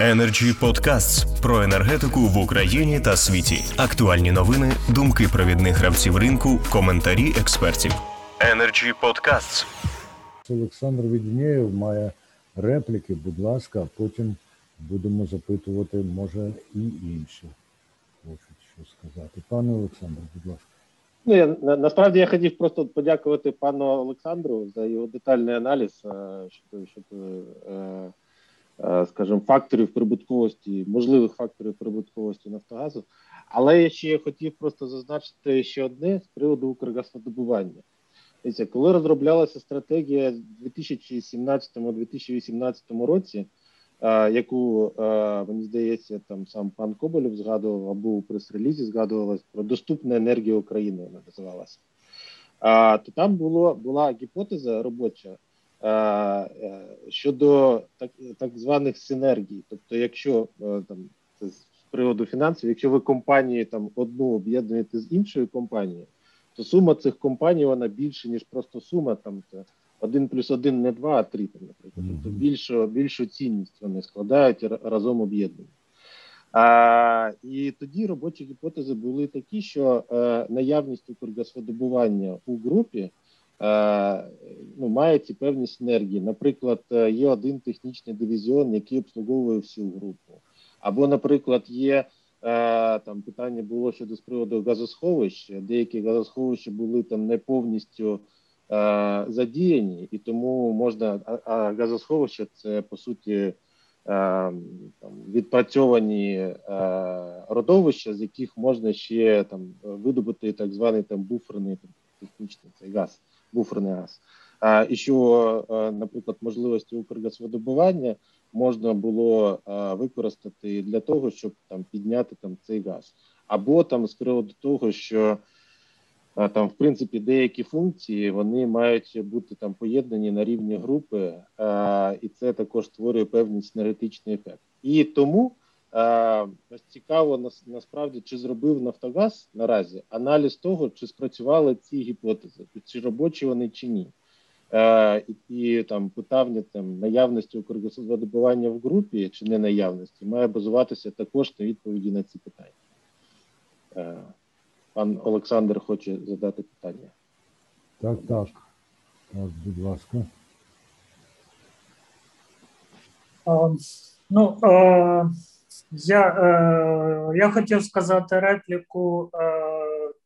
Energy Podcasts про енергетику в Україні та світі. Актуальні новини, думки провідних гравців ринку, коментарі експертів. Energy Podcasts. Олександр Віднєєв має репліки, будь ласка, а потім будемо запитувати, може, і інші хочуть що сказати. Пане Олександр, будь ласка. Ну, я на, насправді я хотів просто подякувати пану Олександру за його детальний аналіз щодо, щодо е, е, скажімо, факторів прибутковості, можливих факторів прибутковості Нафтогазу. Але я ще хотів просто зазначити ще одне з приводу Укргазвидобування. Коли розроблялася стратегія в 2017-2018 році, е, яку е, мені здається, там сам пан Коболєв згадував або у прес-релізі згадувалось про доступну енергію України, вона називалася. А, то там було була гіпотеза робоча щодо так так званих синергій. Тобто, якщо там це з приводу фінансів, якщо ви компанії там одну об'єднуєте з іншою компанією, то сума цих компаній вона більше ніж просто сума там. Це, один плюс один не два, а три, там, наприклад. Тобто більшу більшу цінність вони складають разом об'єднані. А, І тоді робочі гіпотези були такі, що е, наявність укргазвидобування у групі е, ну, має ці певні синергії. Наприклад, е, є один технічний дивізіон, який обслуговує всю групу. Або, наприклад, є е, там питання було щодо з приводу газосховищ. Деякі газосховища були там не повністю е, задіяні, і тому можна а газосховище це по суті. Там, відпрацьовані родовища, з яких можна ще там видобути так званий там буферний там, технічний цей газ, буферний газ. А і що, наприклад, можливості Укргазвидобування можна було використати для того, щоб там підняти там цей газ, або там з приводу того, що там, в принципі, деякі функції вони мають бути там поєднані на рівні групи, і це також створює певний синергетичний ефект. І тому а, цікаво насправді, чи зробив Нафтогаз наразі аналіз того, чи спрацювали ці гіпотези, чи робочі вони чи ні. А, і, і там питання там наявності укргазвидобування в групі чи не наявності має базуватися також на відповіді на ці питання. Пан Олександр хоче задати питання. Так, так. Так, будь ласка. А, ну, а, я а, я хотів сказати репліку а,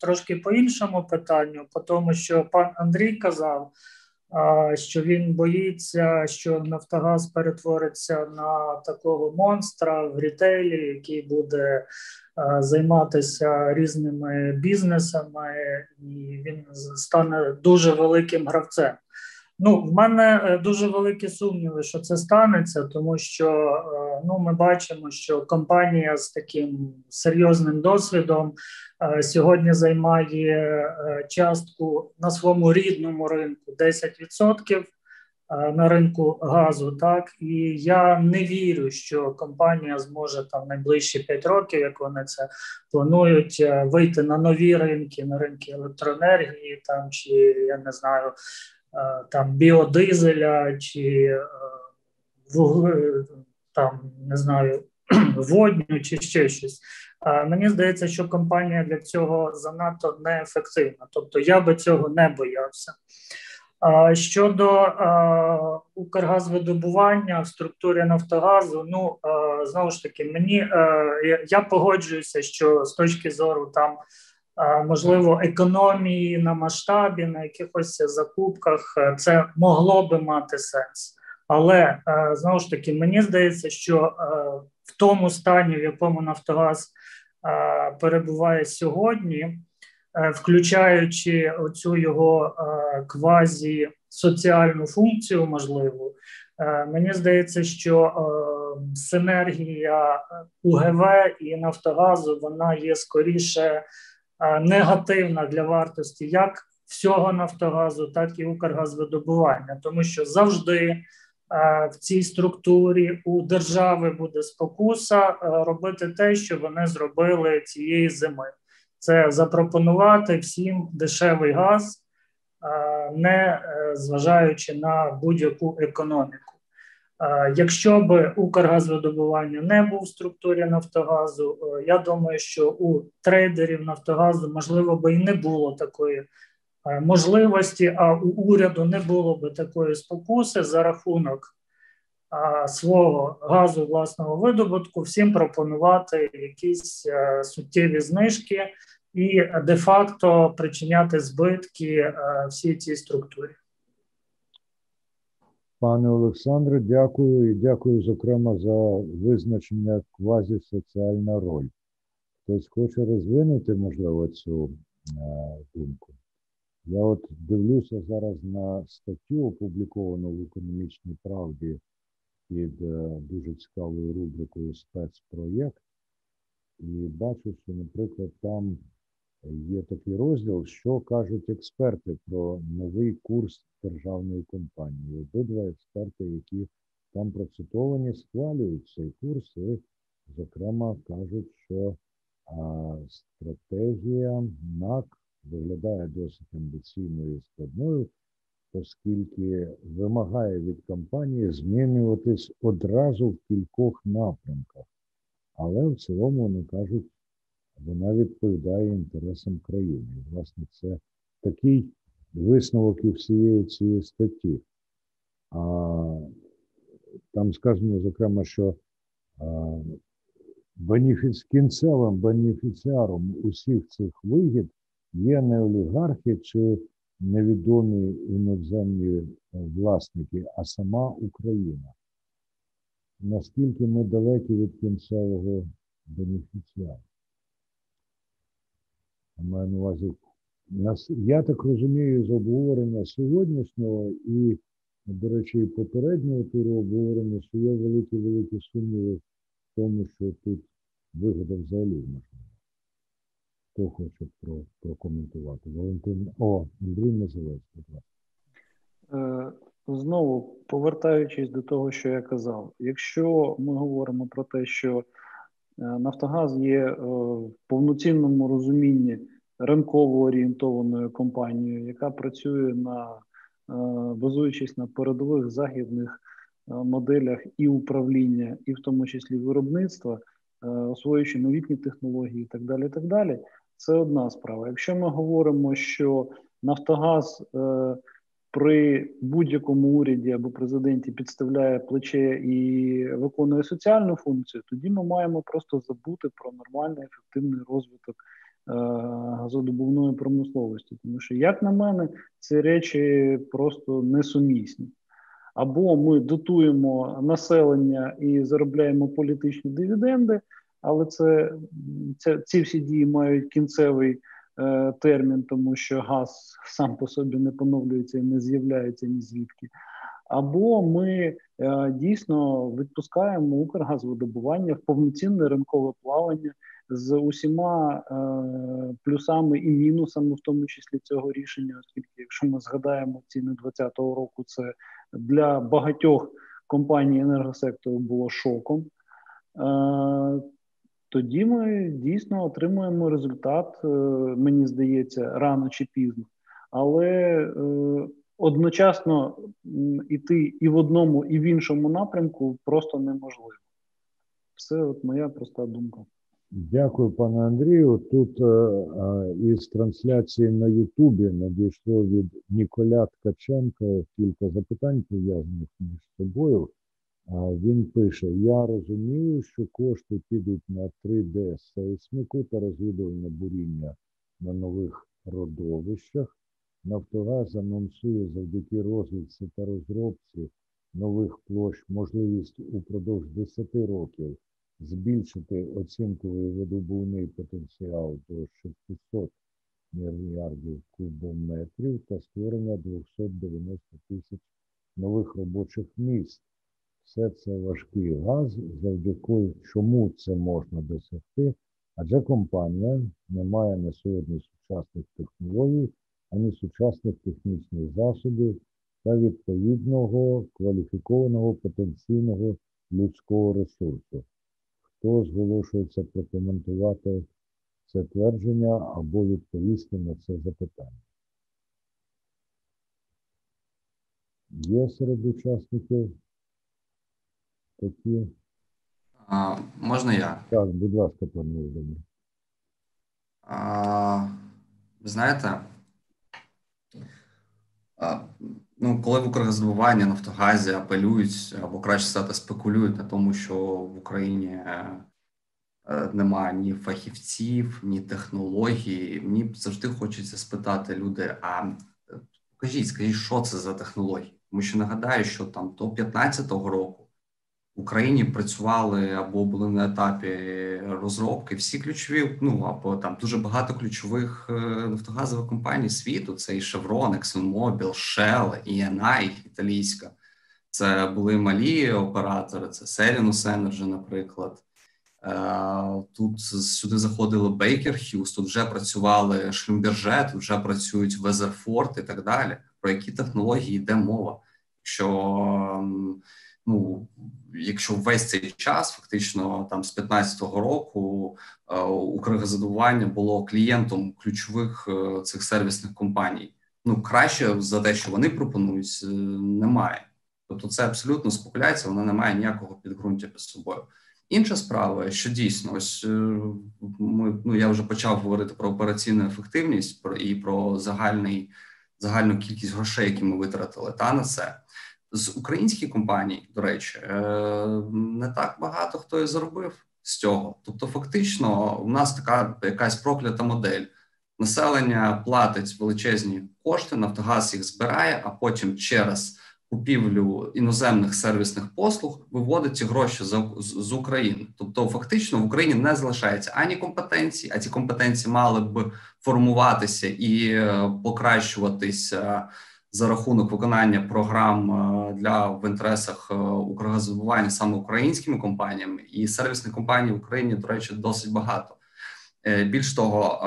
трошки по іншому питанню, по тому, що пан Андрій казав, а, що він боїться, що Нафтогаз перетвориться на такого монстра в рітейлі, який буде займатися різними бізнесами, і він стане дуже великим гравцем. Ну, в мене е, дуже великі сумніви, що це станеться, тому що е, ну, ми бачимо, що компанія з таким серйозним досвідом е, сьогодні займає частку на своєму рідному ринку 10%. Е, на ринку газу, так і я не вірю, що компанія зможе там найближчі 5 років, як вони це планують, вийти на нові ринки, на ринки електроенергії, там чи я не знаю, там біодизеля, чи там не знаю водню, чи ще щось. Мені здається, що компанія для цього занадто неефективна. Тобто я би цього не боявся. Щодо Укргазвидобування в структурі Нафтогазу, ну знову ж таки, мені я погоджуюся, що з точки зору там можливо економії на масштабі, на якихось закупках, це могло би мати сенс. Але знову ж таки, мені здається, що в тому стані, в якому Нафтогаз перебуває сьогодні. Е, включаючи оцю його е, квазі соціальну функцію, можливу, е, мені здається, що синергія УГВ і Нафтогазу вона є скоріше негативна для вартості як всього Нафтогазу, так і Укргазвидобування, тому що завжди. В цій структурі у держави буде спокуса робити те, що вони зробили цієї зими це запропонувати всім дешевий газ, не е, зважаючи на будь-яку економіку. Якщо б Укргазвидобування не був в структурі Нафтогазу, е, я думаю, що у трейдерів Нафтогазу можливо би і не було такої е, можливості, а у уряду не було б такої спокуси за рахунок свого газу власного видобутку, всім пропонувати якісь е, суттєві знижки і де-факто причиняти збитки всій цій структурі. Пане Олександре, дякую і дякую, зокрема, за визначення квазісоціальна роль. Хтось хоче розвинути, можливо, цю е, думку. Я от дивлюся зараз на статтю, опубліковану в економічній правді під е, дуже цікавою рубрикою спецпроєкт, і бачу, що, наприклад, там є такий розділ, що кажуть експерти про новий курс державної компанії. Обидва експерти, які там процитовані, схвалюють цей курс, і, зокрема, кажуть, що а, стратегія НАК виглядає досить амбіційною і складною, оскільки вимагає від компанії змінюватись одразу в кількох напрямках. Але в цілому вони кажуть, вона відповідає інтересам країни. І, власне, це такий висновок і всієї цієї статті. А там сказано, зокрема, що а, бенефіц, кінцевим бенефіціаром усіх цих вигід є не олігархи чи невідомі іноземні власники, а сама Україна. Наскільки ми далекі від кінцевого бенефіціару? Маю на увазі. Я так розумію з обговорення сьогоднішнього і, до речі, попереднього туру обговорення, що є великі-великі сумніви в тому, що тут вигода взагалі можливо. Хто хоче про, прокоментувати? Валентин О, Андрій Назовецький. Е, знову повертаючись до того, що я казав, якщо ми говоримо про те, що Нафтогаз є е, в повноцінному розумінні ринково орієнтованою компанією, яка працює на е, базуючись на передових західних моделях і управління, і в тому числі виробництва, освоюючи новітні технології, і так далі. так далі. Це одна справа. Якщо ми говоримо, що Нафтогаз при будь-якому уряді або президенті підставляє плече і виконує соціальну функцію, тоді ми маємо просто забути про нормальний ефективний розвиток е, газодобувної промисловості. Тому що, як на мене, ці речі просто несумісні. Або ми дотуємо населення і заробляємо політичні дивіденди, але це, це ці всі дії мають кінцевий. Е, термін, тому що газ сам по собі не поновлюється і не з'являється ні звідки. Або ми е, дійсно відпускаємо Укргазвидобування в повноцінне ринкове плавання з усіма е, плюсами і мінусами, в тому числі цього рішення, оскільки, якщо ми згадаємо ціни 2020 року, це для багатьох компаній енергосектору було шоком тоді ми дійсно отримуємо результат, е, мені здається, рано чи пізно. Але е, одночасно іти і в одному, і в іншому напрямку просто неможливо. Це от моя проста думка. Дякую, пане Андрію. Тут е, е, із трансляції на Ютубі надійшло від Ніколя Ткаченка кілька запитань пов'язаних між собою. Він пише: Я розумію, що кошти підуть на 3D-сейсміку та розвідування буріння на нових родовищах. Нафтогаз анонсує завдяки розвідці та розробці нових площ можливість упродовж 10 років збільшити оцінковий видобувний потенціал до 600 мільярдів кубометрів та створення 290 тисяч нових робочих місць. Все це важкий газ, завдяки чому це можна досягти, адже компанія не має на сьогодні сучасних технологій, ані сучасних технічних засобів та відповідного кваліфікованого потенційного людського ресурсу. Хто зголошується прокоментувати це твердження або відповісти на це запитання? Є серед учасників такі. А, Можна я? Так, будь ласка, пане Володимир. Знаєте, а, ну, коли в Укргазвування, Нафтогазі апелюють або краще сказати, спекулюють на тому, що в Україні е, немає ні фахівців, ні технологій, мені завжди хочеться спитати люди: а покажіть, скажіть, що це за технології? Тому що нагадаю, що там до 15-го року Україні працювали або були на етапі розробки всі ключові, ну або там дуже багато ключових е, нафтогазових компаній світу. Це і Chevron, ExxonMobil, Shell, ENI італійська. Це були малі оператори, це Selinus Energy, наприклад. Е, тут сюди заходили Baker Hughes, тут вже працювали Шлюмберже, тут вже працюють Везерфорд і так далі. Про які технології йде мова? Що ну якщо весь цей час, фактично там з 15-го року е, Укргазодування було клієнтом ключових е, цих сервісних компаній. Ну краще за те, що вони пропонують, е, немає. Тобто, це абсолютно спекуляція, вона не має ніякого підґрунтя під собою. Інша справа, що дійсно, ось ми ну я вже почав говорити про операційну ефективність про і про загальний загальну кількість грошей, які ми витратили, та на це з українських компаній, до речі, е, не так багато хто і заробив з цього. Тобто, фактично, у нас така якась проклята модель. Населення платить величезні кошти, Нафтогаз їх збирає, а потім через купівлю іноземних сервісних послуг виводить ці гроші з, України. Тобто, фактично в Україні не залишається ані компетенції, а ці компетенції мали б формуватися і е, покращуватися за рахунок виконання програм е, для в інтересах е, саме українськими компаніями, і сервісних компаній в Україні, до речі, досить багато. Е, більш того,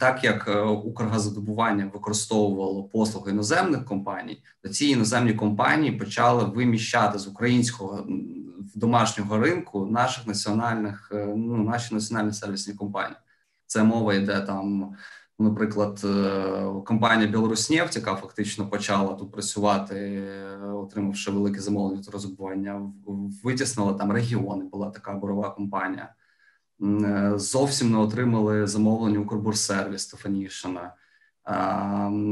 так як Укргазодобування використовувало послуги іноземних компаній, то ці іноземні компанії почали виміщати з українського домашнього ринку наших національних ну наші національні сервісні компанії. Це мова йде там Наприклад, е, компанія Білоруснефть, яка фактично почала тут працювати, отримавши велике замовлення та розбування, витіснила там регіони. Була така борова компанія. Е, зовсім не отримали замовлення Укрбурсервіс Стефанішина.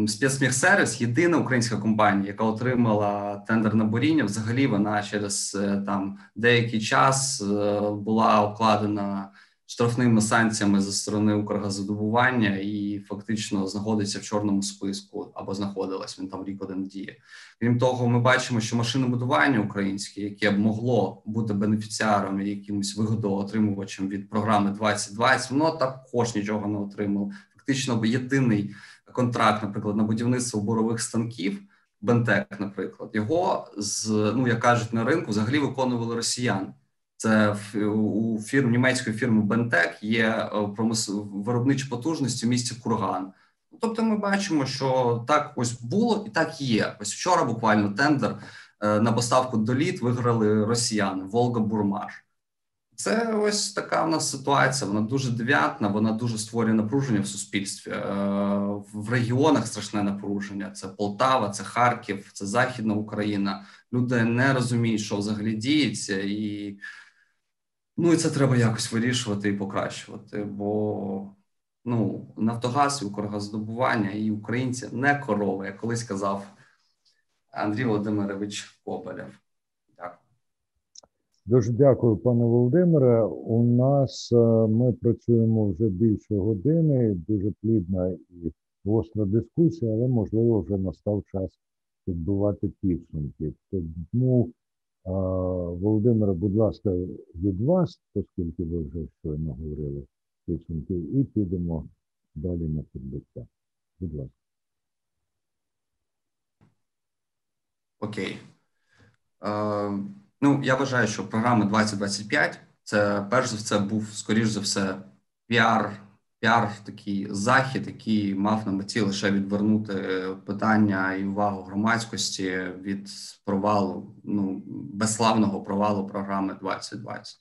Спецміхсервіс єдина українська компанія, яка отримала тендер на буріння. Взагалі вона через е, там деякий час була обкладена штрафними санкціями зі сторони Укргазодобування і фактично знаходиться в чорному списку або знаходилась він там рік один діє. Крім того, ми бачимо, що машинобудування українське, яке б могло бути бенефіціаром і якимось вигодоотримувачем від програми 2020, воно також нічого не отримало. Фактично, єдиний контракт, наприклад, на будівництво бурових станків. Бентек, наприклад, його з ну як кажуть на ринку, взагалі виконували росіяни. Це у фірм німецької фірми Бентек є е, виробничі потужності в місті Курган. Тобто, ми бачимо, що так ось було і так є. Ось вчора буквально тендер е, на поставку до літ виграли росіяни Волга Бурмаш. Це ось така в нас ситуація. Вона дуже дев'ятна, вона дуже створює напруження в суспільстві. Е, в регіонах страшне напруження. Це Полтава, це Харків, це Західна Україна. Люди не розуміють, що взагалі діється, і Ну і це треба якось вирішувати і покращувати, бо ну Нафтогаз, Укргаздобування і українці не корови, як колись казав Андрій Володимирович Коболєв. Дякую. Дуже дякую, пане Володимире. У нас е, ми працюємо вже більше години, дуже плідна і гостра дискусія, але можливо вже настав час підбивати підсумки. Тому Володимире, будь ласка, від вас, оскільки ви вже щойно говорили підсумків, і підемо далі на підбиття. Будь ласка. Окей. Е, ну, я вважаю, що програма 2025 це перш за все був, скоріш за все, піар піар такий захід, який мав на меті лише відвернути питання і увагу громадськості від провалу, ну безславного провалу програми 2020.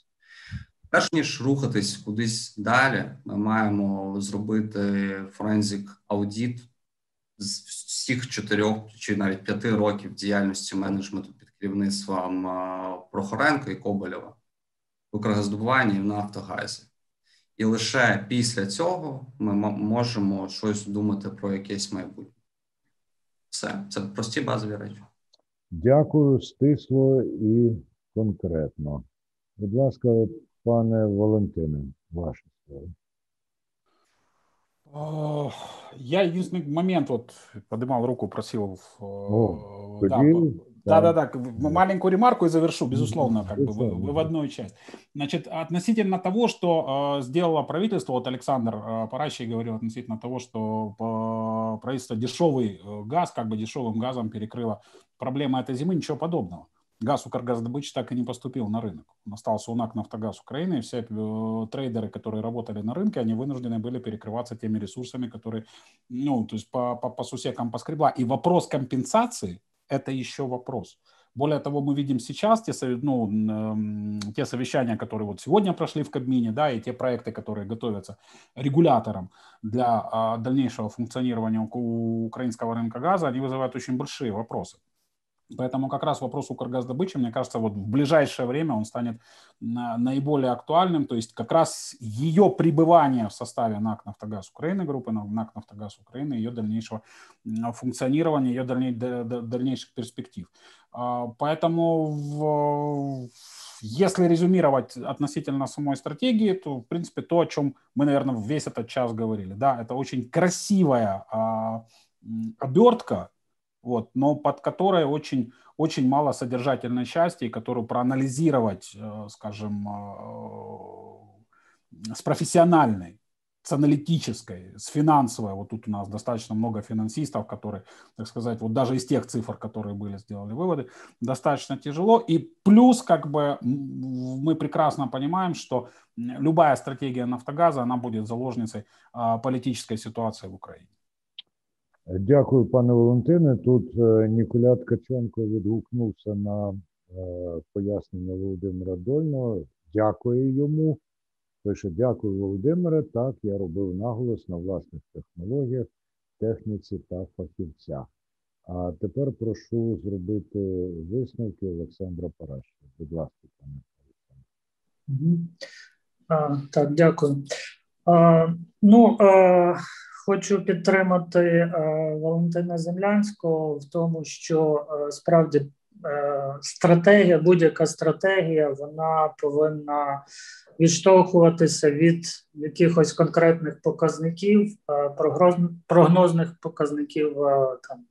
Перш ніж рухатись кудись далі, ми маємо зробити форензик аудіт з всіх чотирьох чи навіть п'яти років діяльності менеджменту під керівництвом Прохоренко і Коболєва в Укргаздобуванні і в Нафтогазі. І лише після цього ми можемо щось думати про якесь майбутнє. Все, це прості базові речі. Дякую, стисло і конкретно. Будь ласка, пане Валентине, ваше слово. Я единственный момент вот поднимал руку, просил. О, да, да, да, да, маленькую ремарку и завершу, безусловно, как бы в, одной части. Значит, относительно того, что э, сделало правительство, вот Александр э, Паращий говорил относительно того, что э, правительство дешевый газ, как бы дешевым газом перекрыло проблему этой зимы, ничего подобного газ Укргаздобычи так и не поступил на рынок. Он остался у НАК «Нафтогаз Украины», и все э, трейдеры, которые работали на рынке, они вынуждены были перекрываться теми ресурсами, которые, ну, то есть по, по, по сусекам поскребла. И вопрос компенсации – это еще вопрос. Более того, мы видим сейчас те, ну, э, те совещания, которые вот сегодня прошли в Кабмине, да, и те проекты, которые готовятся регулятором для э, дальнейшего функционирования украинского рынка газа, они вызывают очень большие вопросы. Поэтому как раз вопрос Укргаздобычи, мне кажется, вот в ближайшее время он станет наиболее актуальным. То есть как раз ее пребывание в составе НАК «Нафтогаз Украины», группы НАК «Нафтогаз Украины», ее дальнейшего функционирования, ее дальнейших перспектив. А, поэтому в, если резюмировать относительно самой стратегии, то, в принципе, то, о чем мы, наверное, весь этот час говорили, да, это очень красивая а, обертка вот, но под которой очень, очень мало содержательной части, которую проанализировать, э, скажем, э, с профессиональной, с аналитической, с финансовой. Вот тут у нас достаточно много финансистов, которые, так сказать, вот даже из тех цифр, которые были, сделали выводы, достаточно тяжело. И плюс, как бы, мы прекрасно понимаем, что любая стратегия «Нафтогаза», она будет заложницей а, политической ситуации в Украине. Дякую, пане Валентине. Тут е, Ніколя Ткаченко відгукнувся на е, пояснення Володимира Дольного. Дякую йому. Пише, дякую, Володимире. Так, я робив наголос на власних технологіях, техніці та фахівцях. А тепер прошу зробити висновки Олександра Парашка. Будь ласка, пане Олександр. Так, дякую. А, Ну, а, Хочу підтримати е, Валентина Землянського в тому, що е, справді е, стратегія, будь-яка стратегія, вона повинна відштовхуватися від якихось конкретних показників, прогнозних показників там.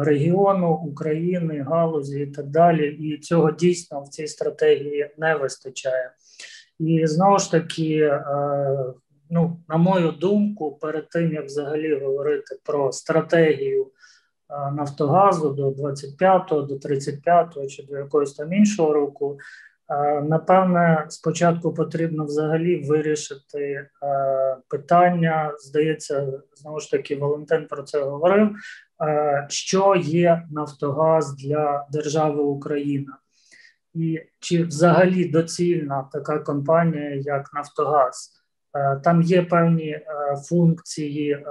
Регіону України, галузі і так далі, і цього дійсно в цій стратегії не вистачає. І знову ж таки, ну, на мою думку, перед тим як взагалі говорити про стратегію Нафтогазу до 25-го, до 35-го чи до якогось там іншого року, напевне, спочатку потрібно взагалі вирішити питання. Здається, знову ж таки, Валентин про це говорив. Що є Нафтогаз для держави Україна? І чи взагалі доцільна така компанія, як Нафтогаз? Е, там є певні е, функції, е,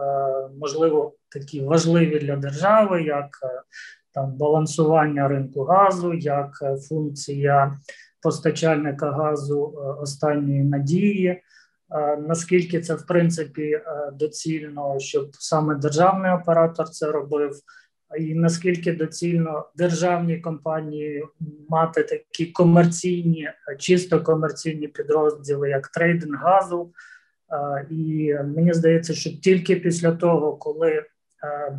можливо, такі важливі для держави, як там балансування ринку газу, як функція постачальника газу останньої надії. Наскільки це в принципі доцільно, щоб саме державний оператор це робив, і наскільки доцільно державні компанії мати такі комерційні, чисто комерційні підрозділи, як трейдинг газу, і мені здається, що тільки після того, коли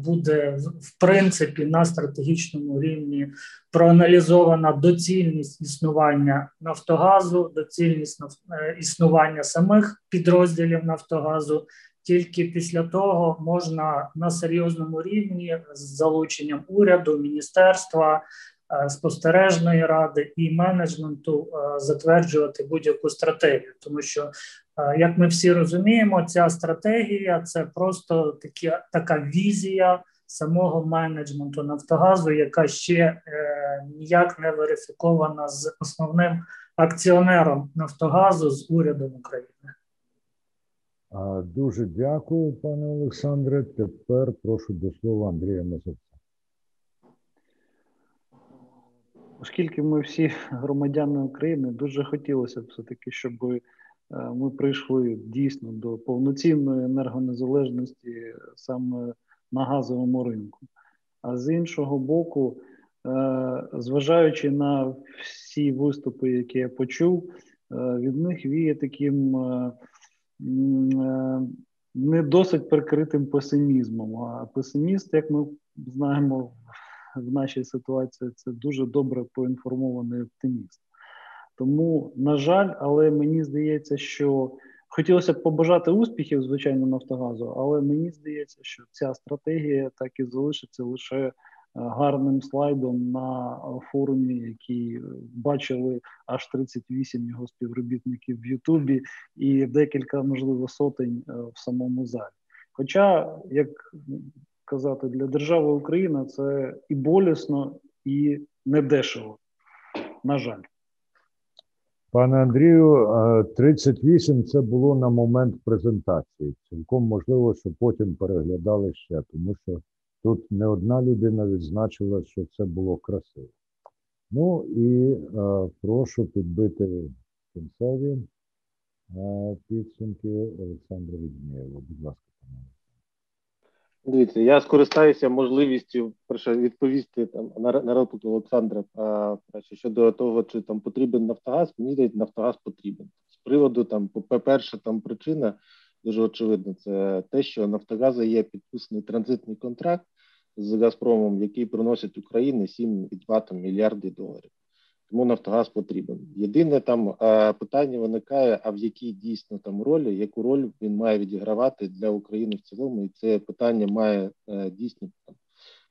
буде в принципі на стратегічному рівні проаналізована доцільність існування Нафтогазу, доцільність е, існування самих підрозділів Нафтогазу. Тільки після того можна на серйозному рівні з залученням уряду, міністерства, е, спостережної ради і менеджменту е, затверджувати будь-яку стратегію, тому що як ми всі розуміємо, ця стратегія це просто такі, така візія самого менеджменту Нафтогазу, яка ще е, ніяк не верифікована з основним акціонером Нафтогазу з урядом України. Дуже дякую, пане Олександре. Тепер прошу до слова Андрія Мазовця. оскільки ми всі громадяни України, дуже хотілося б все-таки, щоб ми прийшли дійсно до повноцінної енергонезалежності саме на газовому ринку. А з іншого боку, зважаючи на всі виступи, які я почув, від них віє таким не досить прикритим песимізмом. А песиміст, як ми знаємо, в нашій ситуації це дуже добре поінформований оптиміст. Тому, на жаль, але мені здається, що хотілося б побажати успіхів, звичайно, Нафтогазу, але мені здається, що ця стратегія так і залишиться лише гарним слайдом на форумі, який бачили аж 38 його співробітників в Ютубі і декілька, можливо, сотень в самому залі. Хоча, як казати, для держави Україна це і болісно, і недешево. На жаль. Пане Андрію, 38 це було на момент презентації. Цілком можливо, що потім переглядали ще, тому що тут не одна людина відзначила, що це було красиво. Ну і е, прошу підбити кінцеві е, підсумки Олександра Віднієва. Будь ласка, пане. Дивіться, я скористаюся можливістю перше відповісти там на на репліку Олександра а, щодо того, чи там потрібен Нафтогаз. Мені здається, Нафтогаз потрібен з приводу там, по перше, там причина дуже очевидна. Це те, що Нафтогаза є підписаний транзитний контракт з Газпромом, який приносить Україні 7,2 мільярди доларів. Тому Нафтогаз потрібен. Єдине там а, питання виникає: а в якій дійсно там ролі, яку роль він має відігравати для України в цілому, і це питання має е, дійсно там,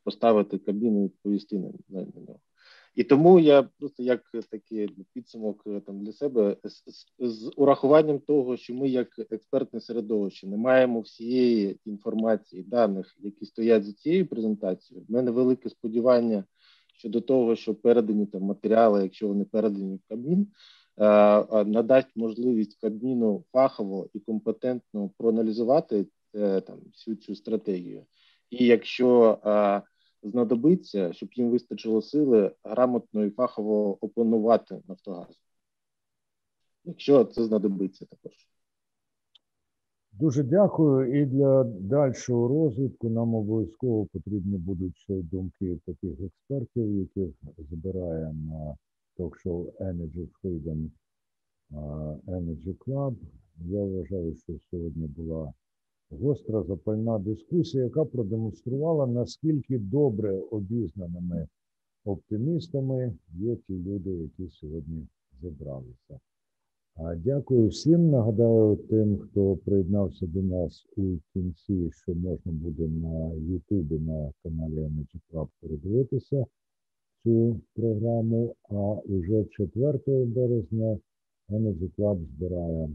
поставити кабіну і відповісти на, на, на нього. І тому я просто як такий підсумок е, там для себе з, з, з урахуванням того, що ми, як експертне середовище, не маємо всієї інформації, даних, які стоять за цією презентацією. В мене велике сподівання щодо того, що передані там матеріали, якщо вони передані в Кабмін, е, е, надасть можливість Кабміну фахово і компетентно проаналізувати е, там всю цю стратегію. І якщо знадобиться, щоб їм вистачило сили грамотно і фахово опанувати Нафтогаз, якщо це знадобиться також. Дуже дякую. І для дальшого розвитку нам обов'язково потрібні будуть ще думки таких експертів, яких збирає на ток-шоу Energy Freedom Energy Club. Я вважаю, що сьогодні була гостра запальна дискусія, яка продемонструвала, наскільки добре обізнаними оптимістами є ті люди, які сьогодні зібралися. Дякую всім. Нагадаю тим, хто приєднався до нас у кінці, що можна буде на Ютубі на каналі Energy Club передивитися цю програму. А уже 4 березня Energy Club збирає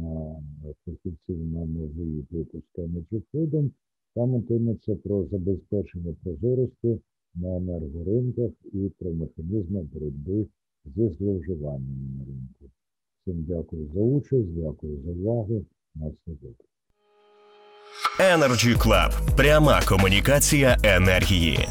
на фахівців на новий випуск Energy Freedom. Там йтиметься про забезпечення прозорості на енергоринках і про механізми боротьби зі зловживаннями на ринку. Всім дякую за участь, дякую за увагу. На все добре. Energy Club. пряма комунікація енергії.